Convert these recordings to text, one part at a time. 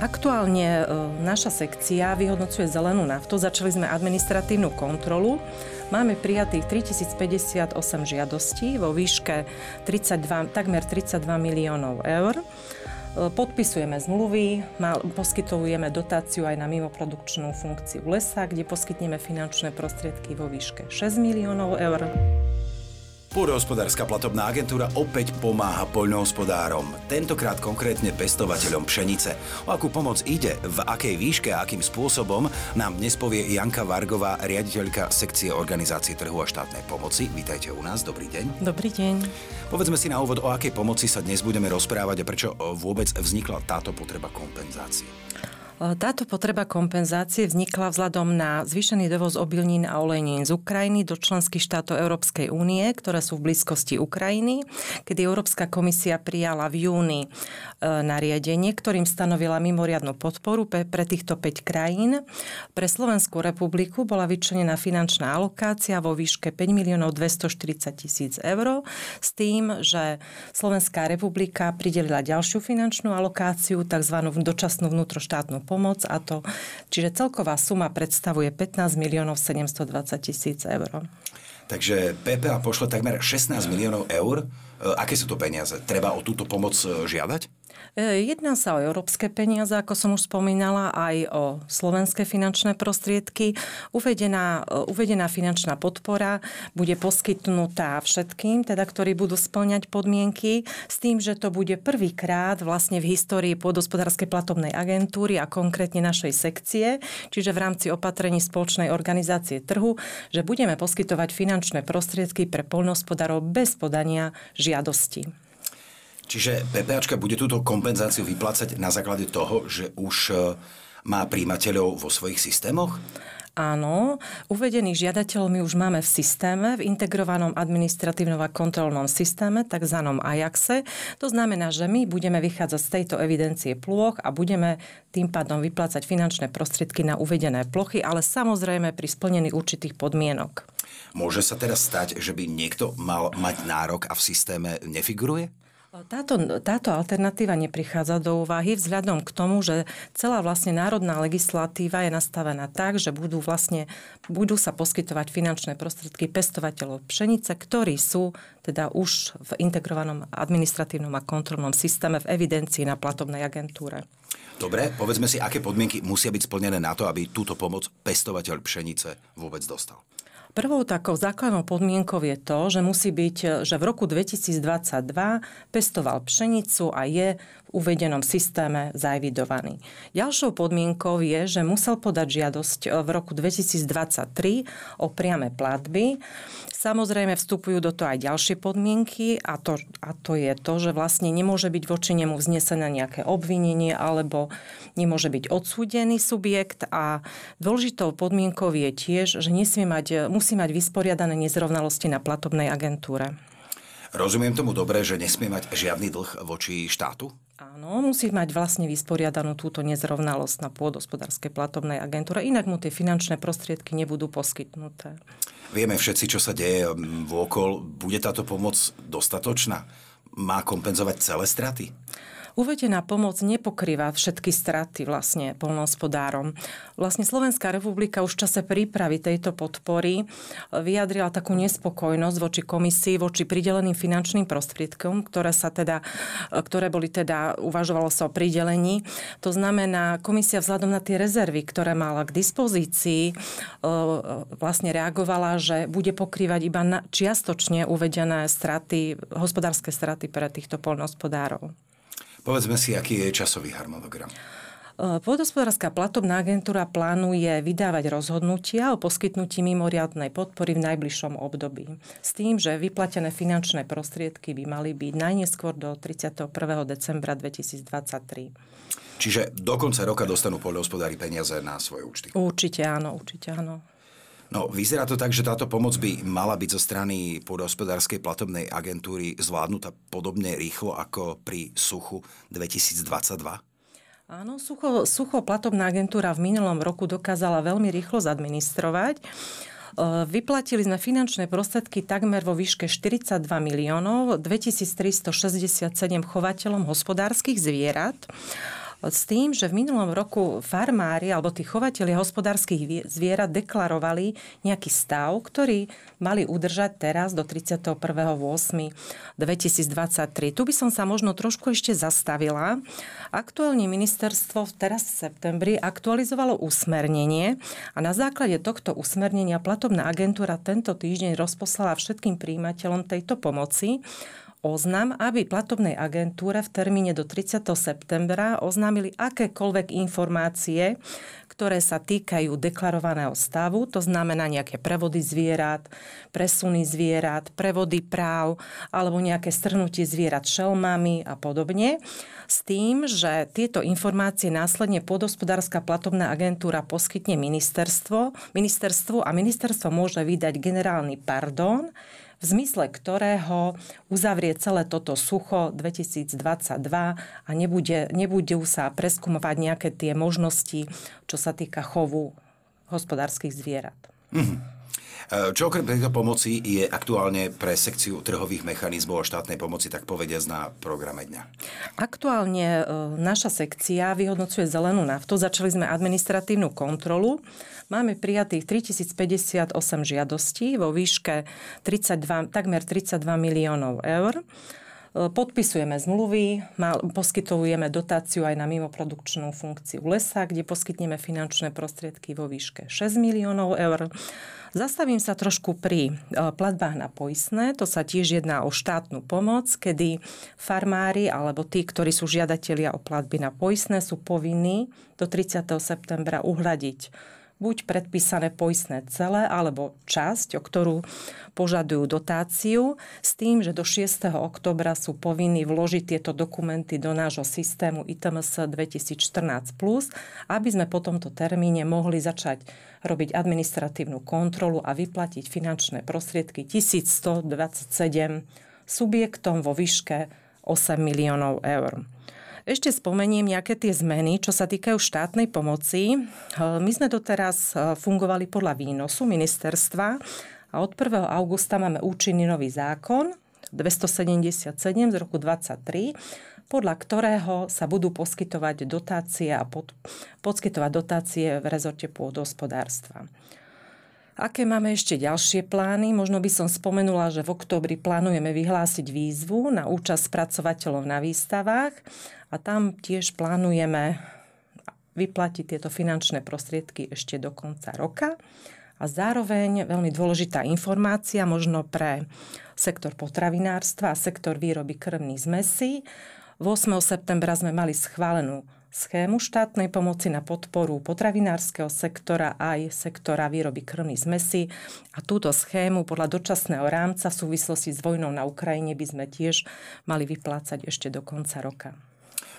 Aktuálne naša sekcia vyhodnocuje zelenú naftu. Začali sme administratívnu kontrolu. Máme prijatých 3058 žiadostí vo výške 32, takmer 32 miliónov eur. Podpisujeme zmluvy, poskytujeme dotáciu aj na mimoprodukčnú funkciu lesa, kde poskytneme finančné prostriedky vo výške 6 miliónov eur. Pôdohospodárska platobná agentúra opäť pomáha poľnohospodárom, tentokrát konkrétne pestovateľom pšenice. O akú pomoc ide, v akej výške a akým spôsobom nám dnes povie Janka Vargová, riaditeľka sekcie organizácie trhu a štátnej pomoci. Vítajte u nás, dobrý deň. Dobrý deň. Povedzme si na úvod, o akej pomoci sa dnes budeme rozprávať a prečo vôbec vznikla táto potreba kompenzácie. Táto potreba kompenzácie vznikla vzhľadom na zvýšený dovoz obilnín a olejnín z Ukrajiny do členských štátov Európskej únie, ktoré sú v blízkosti Ukrajiny, kedy Európska komisia prijala v júni e, nariadenie, ktorým stanovila mimoriadnu podporu pre týchto 5 krajín. Pre Slovenskú republiku bola vyčlenená finančná alokácia vo výške 5 miliónov 240 tisíc eur s tým, že Slovenská republika pridelila ďalšiu finančnú alokáciu, tzv. dočasnú vnútroštátnu pomoc a to, čiže celková suma predstavuje 15 miliónov 720 tisíc eur. Takže PPA pošle takmer 16 miliónov eur. E, aké sú to peniaze? Treba o túto pomoc e, žiadať? E, jedná sa o európske peniaze, ako som už spomínala, aj o slovenské finančné prostriedky. Uvedená, e, uvedená finančná podpora bude poskytnutá všetkým, teda, ktorí budú splňať podmienky, s tým, že to bude prvýkrát vlastne v histórii podhospodárskej platobnej agentúry a konkrétne našej sekcie, čiže v rámci opatrení spoločnej organizácie trhu, že budeme poskytovať finančné prostriedky pre poľnohospodárov bez podania žiadosti. Čiže PPAčka bude túto kompenzáciu vyplácať na základe toho, že už e, má príjimateľov vo svojich systémoch? Áno, uvedených žiadateľov my už máme v systéme, v integrovanom administratívnom a kontrolnom systéme, tzv. Ajaxe. To znamená, že my budeme vychádzať z tejto evidencie plôch a budeme tým pádom vyplácať finančné prostriedky na uvedené plochy, ale samozrejme pri splnení určitých podmienok. Môže sa teraz stať, že by niekto mal mať nárok a v systéme nefiguruje? Táto, táto alternatíva neprichádza do úvahy vzhľadom k tomu, že celá vlastne národná legislatíva je nastavená tak, že budú vlastne budú sa poskytovať finančné prostriedky pestovateľov pšenice, ktorí sú teda už v integrovanom administratívnom a kontrolnom systéme v evidencii na platobnej agentúre. Dobre, povedzme si, aké podmienky musia byť splnené na to, aby túto pomoc pestovateľ pšenice vôbec dostal. Prvou takou základnou podmienkou je to, že musí byť, že v roku 2022 pestoval pšenicu a je v uvedenom systéme zaevidovaný. Ďalšou podmienkou je, že musel podať žiadosť v roku 2023 o priame platby. Samozrejme vstupujú do toho aj ďalšie podmienky a to, a to je to, že vlastne nemôže byť voči nemu vznesené nejaké obvinenie alebo nemôže byť odsúdený subjekt a dôležitou podmienkou je tiež, že nesmie mať, musí mať vysporiadané nezrovnalosti na platobnej agentúre. Rozumiem tomu dobre, že nesmie mať žiadny dlh voči štátu? Áno, musí mať vlastne vysporiadanú túto nezrovnalosť na pôdospodárskej platobnej agentúre, inak mu tie finančné prostriedky nebudú poskytnuté. Vieme všetci, čo sa deje vôkol. Bude táto pomoc dostatočná? Má kompenzovať celé straty? Uvedená pomoc nepokrýva všetky straty vlastne polnohospodárom. Vlastne Slovenská republika už v čase prípravy tejto podpory vyjadrila takú nespokojnosť voči komisii, voči prideleným finančným prostriedkom, ktoré sa teda, ktoré boli teda, uvažovalo sa o pridelení. To znamená, komisia vzhľadom na tie rezervy, ktoré mala k dispozícii, e, vlastne reagovala, že bude pokrývať iba čiastočne uvedené straty, hospodárske straty pre týchto polnohospodárov. Povedzme si, aký je časový harmonogram. Pôdospodárska platobná agentúra plánuje vydávať rozhodnutia o poskytnutí mimoriadnej podpory v najbližšom období. S tým, že vyplatené finančné prostriedky by mali byť najneskôr do 31. decembra 2023. Čiže do konca roka dostanú poľnohospodári peniaze na svoje účty? Určite áno, určite áno. No, vyzerá to tak, že táto pomoc by mala byť zo strany pôdohospodárskej platobnej agentúry zvládnutá podobne rýchlo ako pri suchu 2022? Áno, sucho, sucho platobná agentúra v minulom roku dokázala veľmi rýchlo zadministrovať. E, vyplatili sme finančné prostriedky takmer vo výške 42 miliónov, 2367 chovateľom hospodárskych zvierat S tým, že v minulom roku farmári alebo tí chovatelia hospodárskych zvierat deklarovali nejaký stav, ktorý mali udržať teraz do 31.8.2023. Tu by som sa možno trošku ešte zastavila. Aktuálne ministerstvo teraz v septembri aktualizovalo usmernenie a na základe tohto usmernenia platobná agentúra tento týždeň rozposlala všetkým príjimateľom tejto pomoci oznam, aby platobnej agentúre v termíne do 30. septembra oznámili akékoľvek informácie, ktoré sa týkajú deklarovaného stavu, to znamená nejaké prevody zvierat, presuny zvierat, prevody práv alebo nejaké strhnutie zvierat šelmami a podobne. S tým, že tieto informácie následne podhospodárska platobná agentúra poskytne ministerstvo, ministerstvu a ministerstvo môže vydať generálny pardon v zmysle ktorého uzavrie celé toto sucho 2022 a nebude, nebudú sa preskúmovať nejaké tie možnosti, čo sa týka chovu hospodárskych zvierat. Mm-hmm. Čo okrem tejto pomoci je aktuálne pre sekciu trhových mechanizmov a štátnej pomoci, tak povediať na programe dňa? Aktuálne e, naša sekcia vyhodnocuje zelenú naftu. Začali sme administratívnu kontrolu. Máme prijatých 3058 žiadostí vo výške 32, takmer 32 miliónov eur. E, podpisujeme zmluvy, poskytujeme dotáciu aj na mimoprodukčnú funkciu lesa, kde poskytneme finančné prostriedky vo výške 6 miliónov eur. Zastavím sa trošku pri e, platbách na poistné. To sa tiež jedná o štátnu pomoc, kedy farmári alebo tí, ktorí sú žiadatelia o platby na poistné, sú povinní do 30. septembra uhladiť buď predpísané poistné celé, alebo časť, o ktorú požadujú dotáciu, s tým, že do 6. oktobra sú povinní vložiť tieto dokumenty do nášho systému ITMS 2014+, aby sme po tomto termíne mohli začať robiť administratívnu kontrolu a vyplatiť finančné prostriedky 1127 subjektom vo výške 8 miliónov eur. Ešte spomeniem nejaké tie zmeny, čo sa týkajú štátnej pomoci. E, my sme doteraz e, fungovali podľa výnosu ministerstva a od 1. augusta máme účinný nový zákon 277 z roku 23, podľa ktorého sa budú poskytovať dotácie a pod, poskytovať dotácie v rezorte pôdohospodárstva. Aké máme ešte ďalšie plány? Možno by som spomenula, že v oktobri plánujeme vyhlásiť výzvu na účasť spracovateľov na výstavách a tam tiež plánujeme vyplatiť tieto finančné prostriedky ešte do konca roka. A zároveň veľmi dôležitá informácia možno pre sektor potravinárstva a sektor výroby krvných zmesí. 8. septembra sme mali schválenú schému štátnej pomoci na podporu potravinárskeho sektora aj sektora výroby krvných zmesí a túto schému podľa dočasného rámca v súvislosti s vojnou na Ukrajine by sme tiež mali vyplácať ešte do konca roka.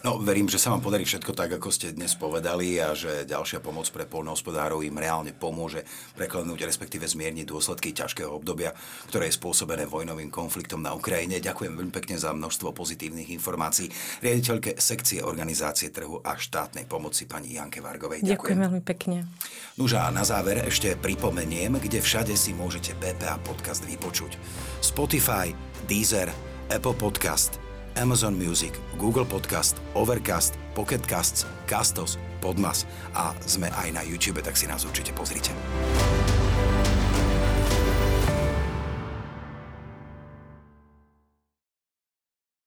No, verím, že sa vám podarí všetko tak, ako ste dnes povedali a že ďalšia pomoc pre polnohospodárov im reálne pomôže preklenúť, respektíve zmierniť dôsledky ťažkého obdobia, ktoré je spôsobené vojnovým konfliktom na Ukrajine. Ďakujem veľmi pekne za množstvo pozitívnych informácií. Riaditeľke sekcie organizácie trhu a štátnej pomoci pani Janke Vargovej. Ďakujem, Ďakujem veľmi pekne. Nuža, na záver ešte pripomeniem, kde všade si môžete BPA podcast vypočuť. Spotify, Deezer, Apple Podcast – Amazon Music, Google Podcast, Overcast, Pocket Casts, Castos, Podmas a sme aj na YouTube, tak si nás určite pozrite.